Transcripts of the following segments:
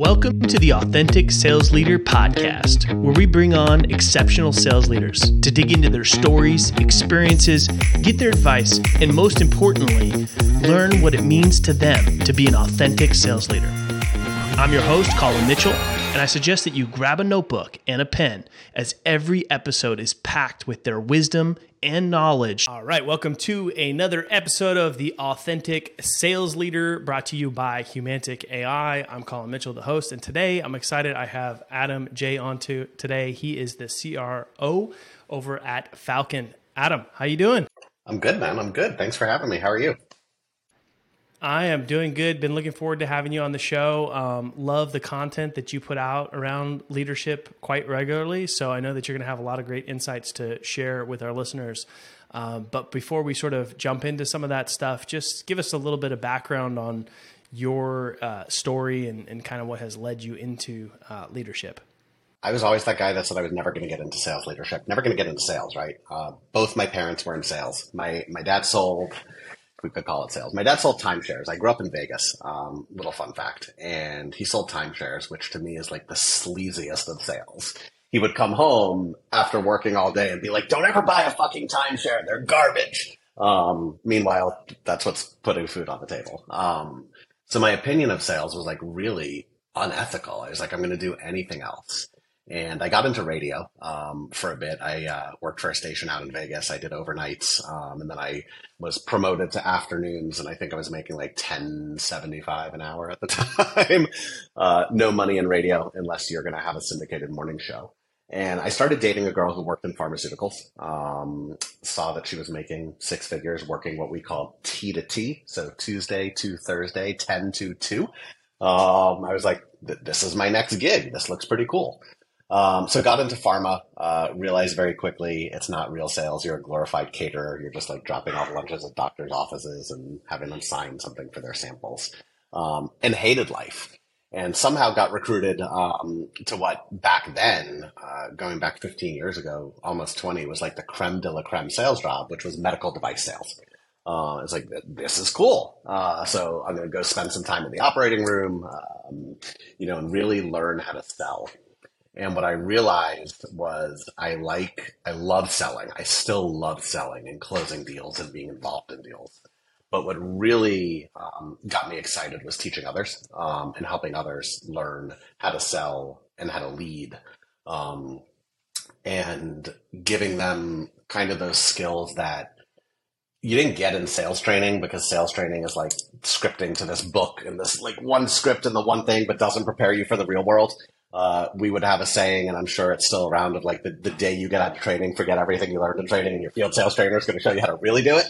Welcome to the Authentic Sales Leader Podcast, where we bring on exceptional sales leaders to dig into their stories, experiences, get their advice, and most importantly, learn what it means to them to be an authentic sales leader. I'm your host, Collin Mitchell, and I suggest that you grab a notebook and a pen as every episode is packed with their wisdom and knowledge. All right, welcome to another episode of the Authentic Sales Leader brought to you by Humantic AI. I'm Collin Mitchell, the host, and today I'm excited I have Adam Jay on to today. He is the CRO over at Falkon. Adam, how you doing? I'm good, man. I'm good. Thanks for having me. How are you? I am doing good. Been looking forward to having you on the show. Um, love the content that you put out around leadership quite regularly. So I know that you're going to have a lot of great insights to share with our listeners. Um, but before we sort of jump into some of that stuff, just give us a little bit of background on your uh, story and, and, kind of what has led you into uh, leadership. I was always that guy that said I was never going to get into sales leadership, never going to get into sales. Right? Uh, both my parents were in sales. My my dad sold we could call it sales. My dad sold timeshares. I grew up in Vegas. Um, little fun fact. And he sold timeshares, which to me is like the sleaziest of sales. He would come home after working all day and be like, don't ever buy a fucking timeshare. They're garbage. Um, meanwhile, that's what's putting food on the table. Um, so my opinion of sales was like really unethical. I was like, I'm going to do anything else and I got into radio um, for a bit. I uh, worked for a station out in Vegas. I did overnights, um, and then I was promoted to afternoons. And I think I was making like ten seventy five an hour at the time. uh, no money in radio unless you're going to have a syndicated morning show. And I started dating a girl who worked in pharmaceuticals. Um, saw that she was making six figures, working what we call T to T, so Tuesday to Thursday, ten to two. Um, I was like, "This is my next gig. This looks pretty cool." Um, so got into pharma, uh, realized very quickly it's not real sales. You're a glorified caterer. You're just like dropping off lunches at doctors' offices and having them sign something for their samples. Um, and hated life. And somehow got recruited um, to what back then, uh, going back 15 years ago, almost 20, was like the creme de la creme sales job, which was medical device sales. Uh, it's like this is cool. Uh, so I'm going to go spend some time in the operating room, um, you know, and really learn how to sell. And what I realized was I like, I love selling. I still love selling and closing deals and being involved in deals. But what really um, got me excited was teaching others um, and helping others learn how to sell and how to lead um, and giving them kind of those skills that you didn't get in sales training because sales training is like scripting to this book and this like one script and the one thing, but doesn't prepare you for the real world uh, we would have a saying, and I'm sure it's still around, of like the, the day you get out of training, forget everything you learned in training, and your field sales trainer is going to show you how to really do it.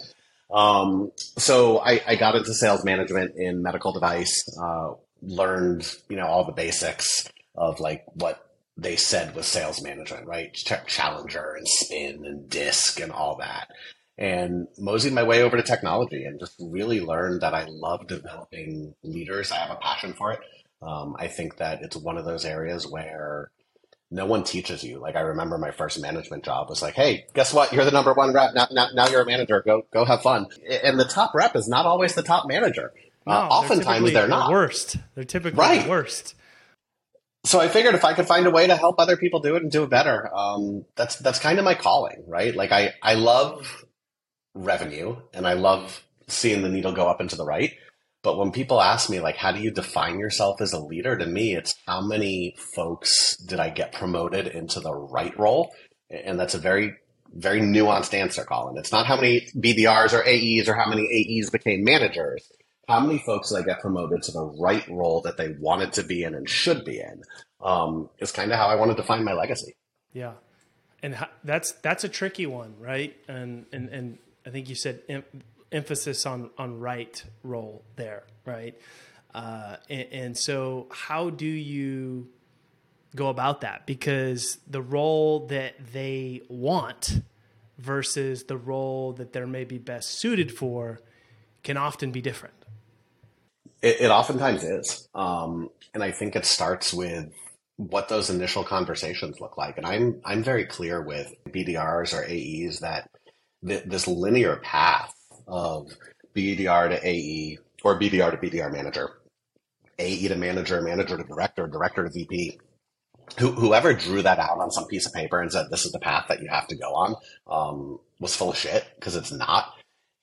Um, so I, I, got into sales management in medical device, uh, learned, you know, all the basics of like what they said was sales management, right? Ch- Challenger and spin and disc and all that. And moseyed my way over to technology and just really learned that I love developing leaders. I have a passion for it. Um, I think that it's one of those areas where no one teaches you. Like I remember my first management job was like, "Hey, guess what? You're the number one rep. Now, now, now you're a manager. Go, go have fun." And the top rep is not always the top manager. No, uh, oftentimes they're, they're not the worst. They're typically right. the worst. So I figured if I could find a way to help other people do it and do it better, um, that's that's kind of my calling, right? Like I I love revenue and I love seeing the needle go up and to the right. But when people ask me, like, how do you define yourself as a leader? To me, it's how many folks did I get promoted into the right role? And that's a very, very nuanced answer, Collin. It's not how many BDRs or AEs or how many AEs became managers. How many folks did I get promoted to the right role that they wanted to be in and should be in? Um, is kind of how I want to define my legacy. Yeah. And that's, that's a tricky one, right? And, and, and I think you said emphasis on on right role there, right? Uh, and, and so, how do you go about that? Because the role that they want versus the role that they're maybe best suited for can often be different. It, it oftentimes is, um, and I think it starts with what those initial conversations look like. And I'm I'm very clear with BDRs or AEs that th- this linear path of BDR to AE or BDR to BDR manager AE to manager, manager to director, director to VP. Who, whoever drew that out on some piece of paper and said this is the path that you have to go on um, was full of shit because it's not.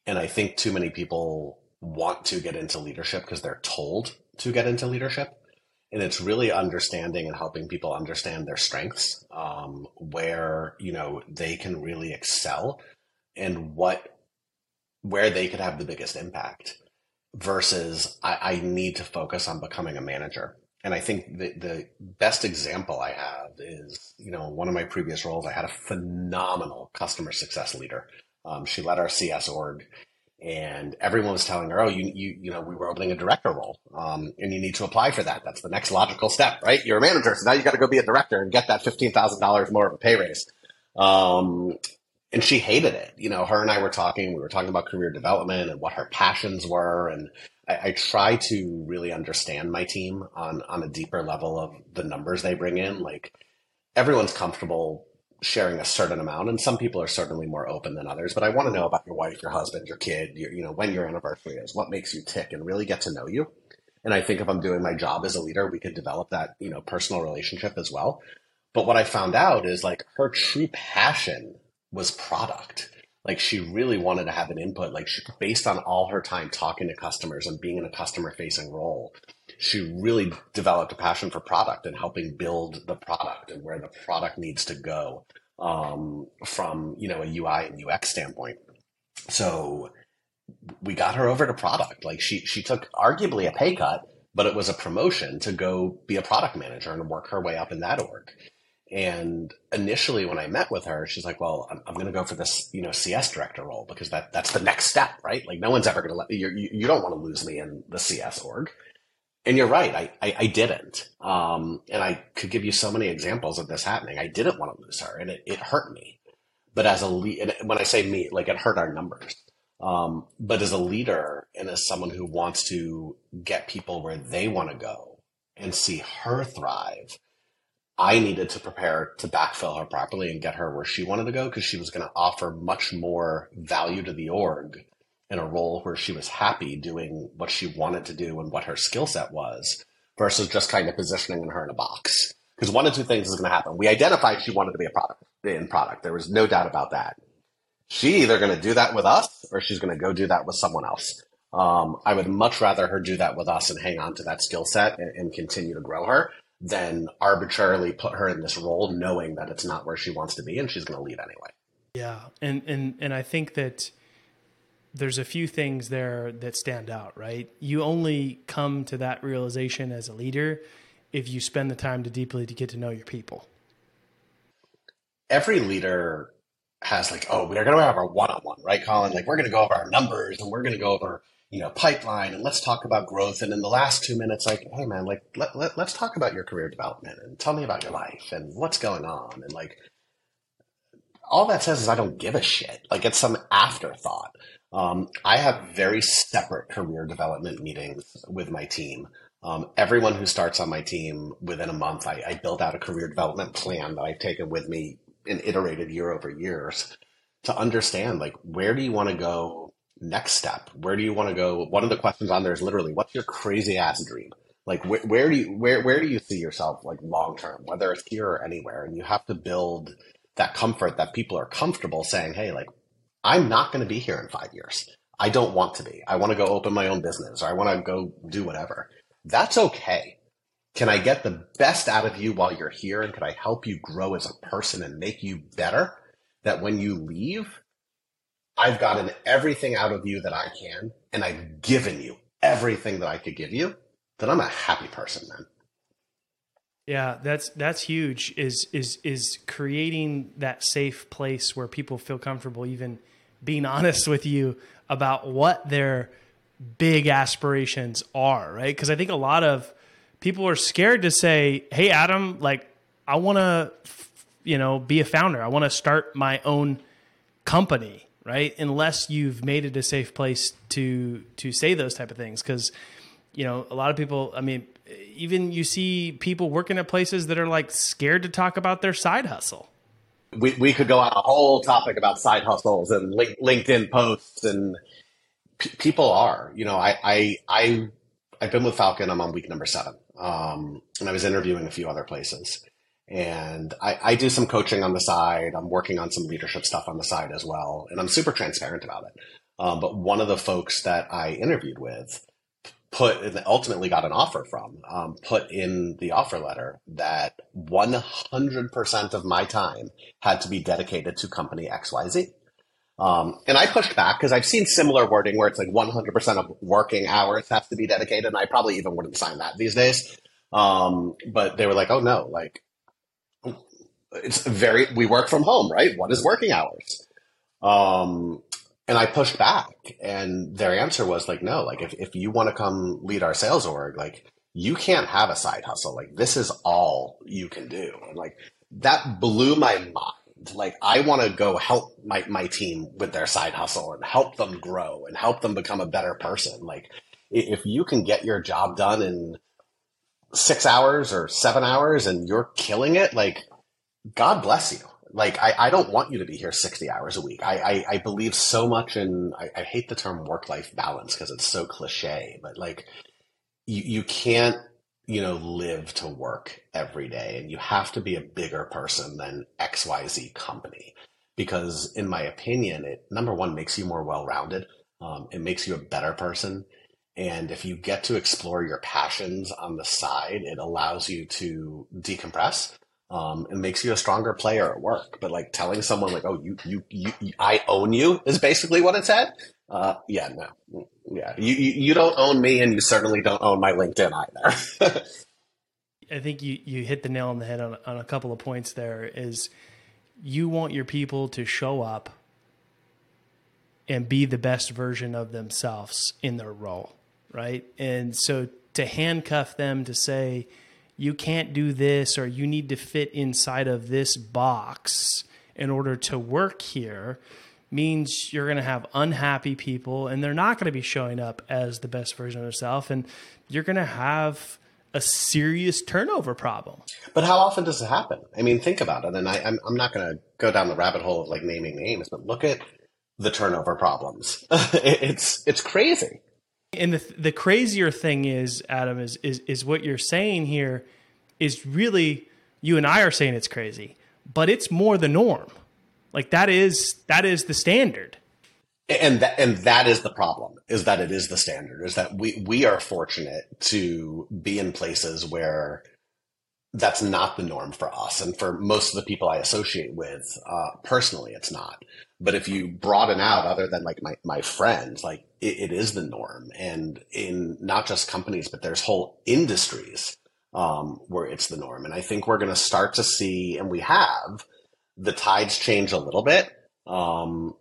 And I think too many people want to get into leadership because they're told to get into leadership. And it's really understanding and helping people understand their strengths, um, where you know they can really excel, and what where they could have the biggest impact. Versus, I, I need to focus on becoming a manager. And I think the, the best example I have is, you know, one of my previous roles, I had a phenomenal customer success leader. Um, she led our CS org and everyone was telling her, "Oh, you you you know, we were opening a director role, um, and you need to apply for that. That's the next logical step, right? You're a manager, so now you got to go be a director and get that fifteen thousand dollars more of a pay raise." Um, and she hated it. You know, her and I were talking. We were talking about career development and what her passions were, and I, I try to really understand my team on on a deeper level of the numbers they bring in. Like everyone's comfortable sharing a certain amount and some people are certainly more open than others but i want to know about your wife your husband your kid your, you know when your anniversary is what makes you tick and really get to know you and i think if i'm doing my job as a leader we could develop that you know personal relationship as well but what i found out is like her true passion was product like she really wanted to have an input like she, based on all her time talking to customers and being in a customer facing role she really developed a passion for product and helping build the product and where the product needs to go um, from you know a UI and UX standpoint. So we got her over to product. Like she she took arguably a pay cut, but it was a promotion to go be a product manager and work her way up in that org. And initially, when I met with her, she's like, "Well, I'm, I'm going to go for this, you know, CS director role because that that's the next step, right? Like, no one's ever going to let you. You don't want to lose me in the CS org." And you're right. I, I, I didn't. Um, and I could give you so many examples of this happening. I didn't want to lose her and it, it hurt me. But as a lead, when I say me, like it hurt our numbers. Um, but as a leader and as someone who wants to get people where they want to go and see her thrive, I needed to prepare to backfill her properly and get her where she wanted to go because she was going to offer much more value to the org in a role where she was happy doing what she wanted to do and what her skill set was versus just kind of positioning her in a box. Because one of two things is going to happen. We identified she wanted to be a product in product. There was no doubt about that. She either going to do that with us or she's going to go do that with someone else. Um, I would much rather her do that with us and hang on to that skill set and, and continue to grow her than arbitrarily put her in this role knowing that it's not where she wants to be and she's going to leave anyway. Yeah. And, and, and I think that, there's a few things there that stand out, right? You only come to that realization as a leader if you spend the time to deeply to get to know your people. Every leader has like, oh, we're going to have our one-on-one, right, Collin? Like we're going to go over our numbers and we're going to go over, you know, pipeline and let's talk about growth. And in the last two minutes, like, hey man, like let, let, let's talk about your career development and tell me about your life and what's going on. And like, all that says is I don't give a shit. Like it's some afterthought. Um, I have very separate career development meetings with my team. Um, everyone who starts on my team within a month, I, I build out a career development plan that I've taken with me and iterated year over years to understand like where do you want to go next step? Where do you want to go? One of the questions on there is literally, what's your crazy ass dream? Like wh- where do you where where do you see yourself like long term, whether it's here or anywhere? And you have to build that comfort that people are comfortable saying, hey, like I'm not going to be here in five years. I don't want to be. I want to go open my own business or I want to go do whatever. That's okay. Can I get the best out of you while you're here? And can I help you grow as a person and make you better? That when you leave, I've gotten everything out of you that I can, and I've given you everything that I could give you, then I'm a happy person then. Yeah, that's that's huge. Is is is creating that safe place where people feel comfortable even being honest with you about what their big aspirations are, right? Because I think a lot of people are scared to say, "Hey, Adam, like I want to, you know, be a founder. I want to start my own company." Right? Unless you've made it a safe place to to say those type of things, because you know a lot of people. I mean, even you see people working at places that are like scared to talk about their side hustle we, we could go on a whole topic about side hustles and link, LinkedIn posts and p- people are, you know, I, I, I, I've been with Falkon. I'm on week number seven, um, and I was interviewing a few other places. And I, I do some coaching on the side. I'm working on some leadership stuff on the side as well, and I'm super transparent about it. Um, but one of the folks that I interviewed with put and ultimately got an offer from um, put in the offer letter that 100% of my time had to be dedicated to company xyz um, and i pushed back because i've seen similar wording where it's like 100% of working hours have to be dedicated. And i probably even wouldn't sign that these days. Um, but they were like oh no. Like it's very we work from home right what is working hours um, and I pushed back, and their answer was like, no, like if, if you want to come lead our sales org, like you can't have a side hustle. Like this is all you can do. And like that blew my mind. Like I want to go help my, my team with their side hustle and help them grow and help them become a better person. Like if you can get your job done in six hours or seven hours and you're killing it, like God bless you like I, I don't want you to be here 60 hours a week. I, I, I believe so much in I, I hate the term work life balance because it's so cliche, but like you you can't, you know, live to work every day and you have to be a bigger person than XYZ company. Because in my opinion, it number one makes you more well rounded. Um, it makes you a better person. And if you get to explore your passions on the side, it allows you to decompress um, it makes you a stronger player at work. But like telling someone like, "Oh, you, you, you, I own you," is basically what it said. Uh, yeah, no, yeah, you, you, you don't own me, and you certainly don't own my LinkedIn either. I think you you hit the nail on the head on on a couple of points. There is you want your people to show up and be the best version of themselves in their role, right? And so to handcuff them to say you can't do this or you need to fit inside of this box in order to work here means you're going to have unhappy people and they're not going to be showing up as the best version of themselves and you're going to have a serious turnover problem. But how often does it happen? I mean, think about it. And I, I'm, I'm not going to go down the rabbit hole of like naming names, but look at the turnover problems. it's it's crazy. And the the crazier thing is, Adam, is is is what you're saying here is really you and I are saying it's crazy, but it's more the norm. Like that is that is the standard. And that and that is the problem is that it is the standard is that we we are fortunate to be in places where that's not the norm for us. And for most of the people i associate with uh, personally it's not. But if you broaden out other than like my, my friends like it, it is the norm. And in not just companies but there's whole industries um, where it's the norm. And i think we're going to start to see and we have the tides change a little bit. Um,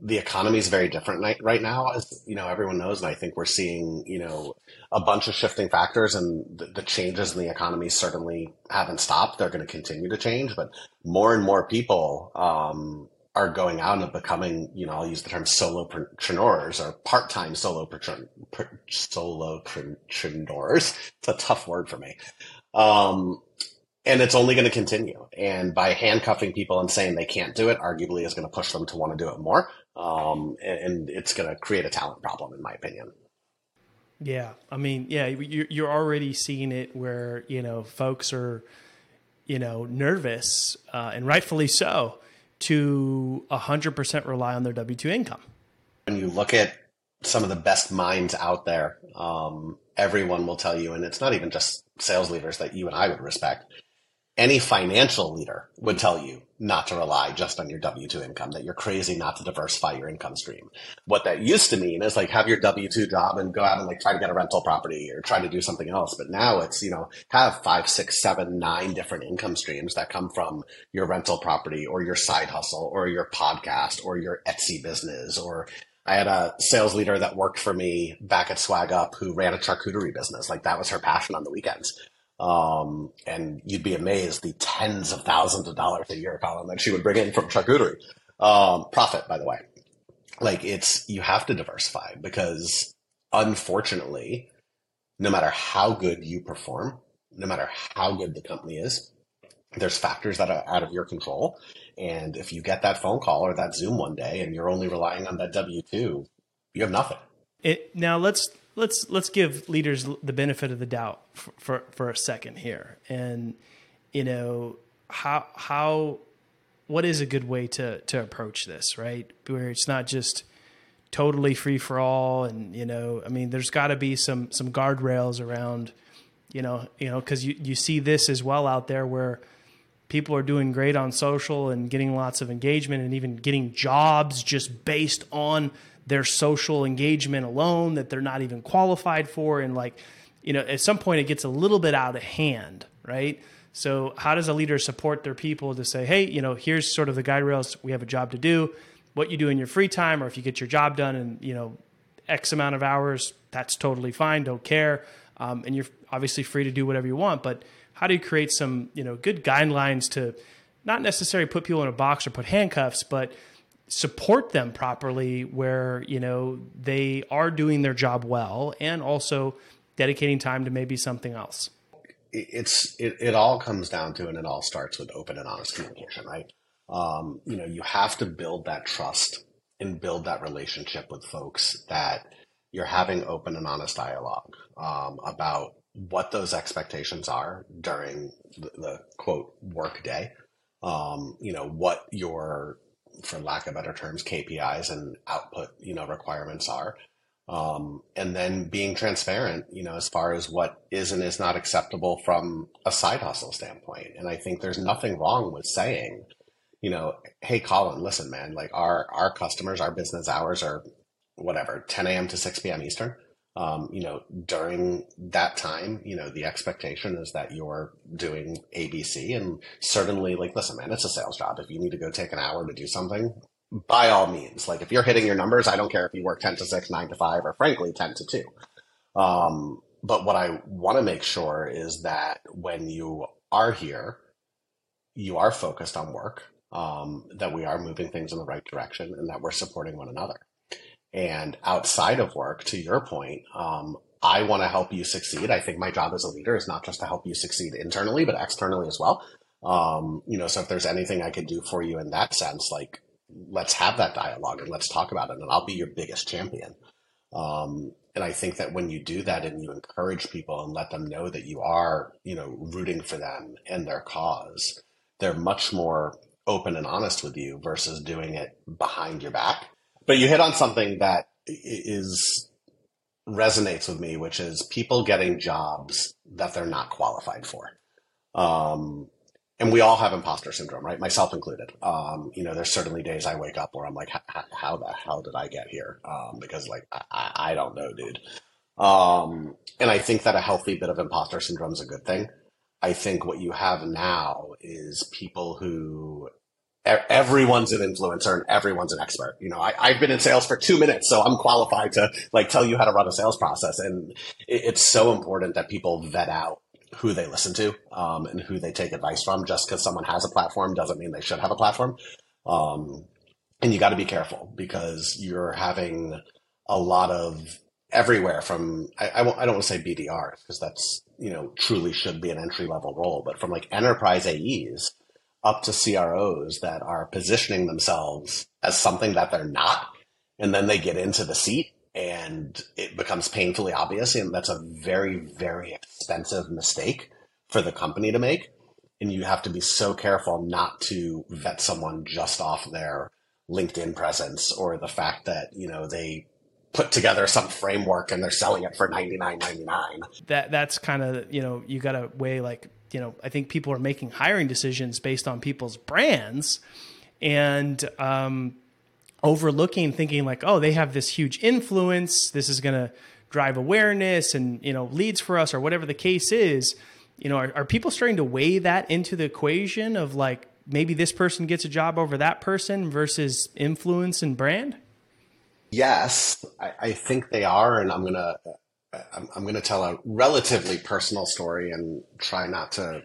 the economy is very different right now, as you know, everyone knows, and I think we're seeing you know a bunch of shifting factors, and the, the changes in the economy certainly haven't stopped. They're going to continue to change, but more and more people um, are going out and becoming, you know, I'll use the term solopreneurs or part-time solo solopreneurs. It's a tough word for me. Um, and it's only going to continue. And by handcuffing people and saying they can't do it, arguably is going to push them to want to do it more. Um, and, and, it's going to create a talent problem, in my opinion. Yeah, I mean, yeah, you're already seeing it where you know folks are, you know, nervous uh, and rightfully so to hundred percent rely on their W two income. When you look at some of the best minds out there, um, everyone will tell you, and it's not even just sales leaders that you and I would respect any financial leader would tell you not to rely just on your W 2 income, that you're crazy not to diversify your income stream. What that used to mean is like have your W 2 job and go out and like try to get a rental property or try to do something else. But now it's, you know, have five, six, seven, nine different income streams that come from your rental property or your side hustle or your podcast or your Etsy business. Or I had a sales leader that worked for me back at Swag Up who ran a charcuterie business. Like that was her passion on the weekends. Um, and you'd be amazed the tens of thousands of dollars a year, Collin, that she would bring in from charcuterie. Um, profit, by the way. Like it's, you have to diversify because unfortunately, no matter how good you perform, no matter how good the company is, there's factors that are out of your control. And if you get that phone call or that Zoom one day and you're only relying on that W 2, you have nothing. It, now let's let's let's give leaders the benefit of the doubt for, for, for a second here, and you know how how what is a good way to to approach this, right? Where it's not just totally free for all, and you know, I mean, there's got to be some some guardrails around, you know, you know, because you you see this as well out there where people are doing great on social and getting lots of engagement and even getting jobs just based on their social engagement alone that they're not even qualified for. And like you know at some point it gets a little bit out of hand right? So how does a leader support their people to say hey you know here's sort of the guide rails we have a job to do. What you do in your free time or if you get your job done in you know x amount of hours that's totally fine don't care. Um, and you're obviously free to do whatever you want. But how do you create some you know good guidelines to not necessarily put people in a box or put handcuffs but support them properly where you know they are doing their job well and also dedicating time to maybe something else. It's it, it all comes down to and it all starts with open and honest communication right? Um, you know you have to build that trust and build that relationship with folks that you're having open and honest dialogue um, about what those expectations are during the, the quote work day. Um, you know what your for lack of better terms, KPIs and output, you know, requirements are. Um, and then being transparent, you know, as far as what is and is not acceptable from a side hustle standpoint. And I think there's nothing wrong with saying, you know, hey, Collin, listen, man, like our our customers, our business hours are whatever, 10 a.m. to 6 p.m. Eastern um, you know, during that time, you know, the expectation is that you're doing ABC and certainly like, listen, man, it's a sales job. If you need to go take an hour to do something, by all means, like if you're hitting your numbers, I don't care if you work 10 to 6, 9 to 5, or frankly, 10 to 2. Um, but what I want to make sure is that when you are here, you are focused on work, um, that we are moving things in the right direction, and that we're supporting one another. And outside of work, to your point, um, I want to help you succeed. I think my job as a leader is not just to help you succeed internally, but externally as well. Um, you know, so if there's anything I could do for you in that sense, like let's have that dialogue and let's talk about it, and I'll be your biggest champion. Um, and I think that when you do that and you encourage people and let them know that you are, you know, rooting for them and their cause, they're much more open and honest with you versus doing it behind your back but you hit on something that is resonates with me, which is people getting jobs that they're not qualified for. Um, and we all have imposter syndrome, right? Myself included. Um, you know, there's certainly days I wake up where I'm like, how the hell did I get here? Um, because like, I, I, don't know, dude. Um, and I think that a healthy bit of imposter syndrome is a good thing. I think what you have now is people who everyone's an influencer and everyone's an expert. You know, I, have been in sales for two minutes, so I'm qualified to like tell you how to run a sales process. And it, it's so important that people vet out who they listen to um, and who they take advice from. Just because someone has a platform doesn't mean they should have a platform. Um, and you got to be careful because you're having a lot of everywhere from I, I, I don't want to say BDR because that's you know truly should be an entry level role, but from like enterprise AEs up to CROs that are positioning themselves as something that they're not. And then they get into the seat and it becomes painfully obvious. And that's a very, very expensive mistake for the company to make. And you have to be so careful not to vet someone just off their LinkedIn presence or the fact that, you know, they put together some framework and they're selling it for ninety nine ninety nine. That that's kind of you know you got to weigh like you know, I think people are making hiring decisions based on people's brands and um, overlooking, thinking like, oh, they have this huge influence. This is going to drive awareness and, you know, leads for us or whatever the case is. You know, are, are people starting to weigh that into the equation of like maybe this person gets a job over that person versus influence and brand? Yes, I, I think they are. And I'm going to I'm, I'm going to tell a relatively personal story and try not to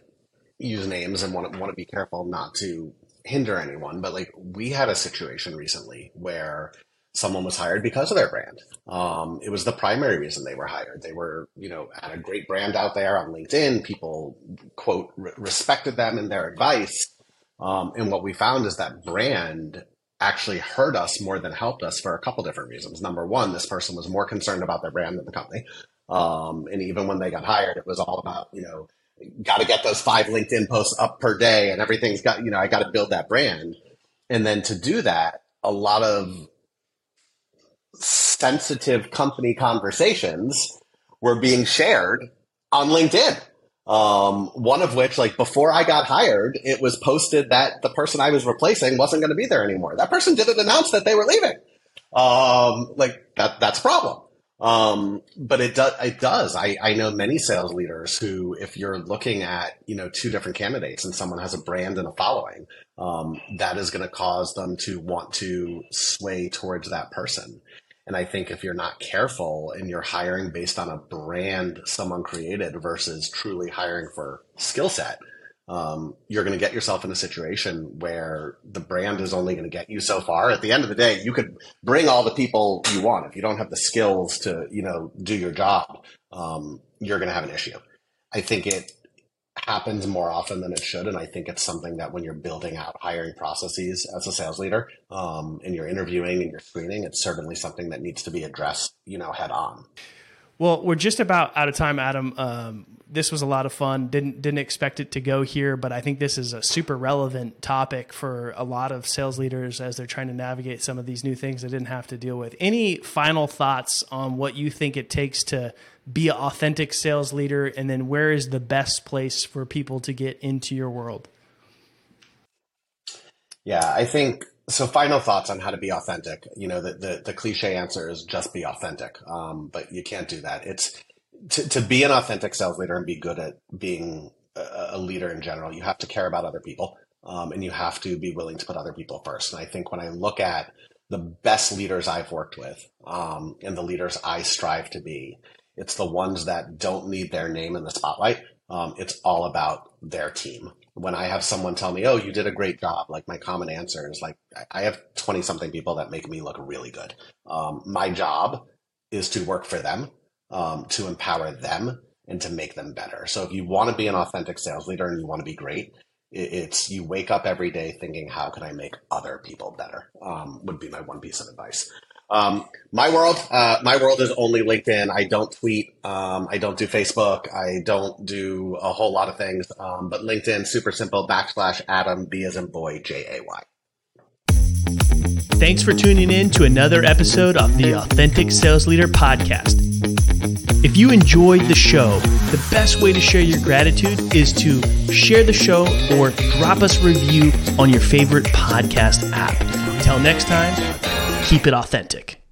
use names and want to, want to be careful not to hinder anyone. But like we had a situation recently where someone was hired because of their brand. Um, it was the primary reason they were hired. They were, you know, had a great brand out there on LinkedIn. People quote respected them and their advice. Um, and what we found is that brand actually hurt us more than helped us for a couple different reasons. Number one, this person was more concerned about their brand than the company. Um, and even when they got hired, it was all about, you know, got to get those five LinkedIn posts up per day and everything's got, you know, I got to build that brand. And then to do that, a lot of sensitive company conversations were being shared on LinkedIn. Um, one of which, like before I got hired, it was posted that the person I was replacing wasn't going to be there anymore. That person didn't announce that they were leaving. Um, like that, that's a problem. Um, but it does, it does. I, I know many sales leaders who, if you're looking at, you know, two different candidates and someone has a brand and a following, um, that is going to cause them to want to sway towards that person. And I think if you're not careful and you're hiring based on a brand someone created versus truly hiring for skill set, um, you're going to get yourself in a situation where the brand is only going to get you so far. At the end of the day, you could bring all the people you want. If you don't have the skills to, you know, do your job, um, you're going to have an issue. I think it happens more often than it should. And I think it's something that when you're building out hiring processes as a sales leader, um, and you're interviewing and you're screening, it's certainly something that needs to be addressed, you know, head on. Well, we're just about out of time, Adam. Um, this was a lot of fun. Didn't didn't expect it to go here, but I think this is a super relevant topic for a lot of sales leaders as they're trying to navigate some of these new things they didn't have to deal with. Any final thoughts on what you think it takes to be an authentic sales leader and then where is the best place for people to get into your world yeah i think so final thoughts on how to be authentic you know the, the, the cliche answer is just be authentic um, but you can't do that it's to, to be an authentic sales leader and be good at being a, a leader in general you have to care about other people um, and you have to be willing to put other people first and i think when i look at the best leaders i've worked with um, and the leaders i strive to be it's the ones that don't need their name in the spotlight. Um, it's all about their team. When I have someone tell me, "Oh, you did a great job," like my common answer is like, "I have twenty something people that make me look really good. Um, my job is to work for them, um, to empower them, and to make them better." So if you want to be an authentic sales leader and you want to be great, it's you wake up every day thinking, "How can I make other people better?" Um, would be my one piece of advice. Um, my world, uh, my world is only LinkedIn. I don't tweet. Um, I don't do Facebook. I don't do a whole lot of things. Um, but LinkedIn, super simple, backslash Adam, B as in boy, J A Y. Thanks for tuning in to another episode of the Authentic Sales Leader Podcast. If you enjoyed the show, the best way to share your gratitude is to share the show or drop us a review on your favorite podcast app. Until next time, keep it authentic.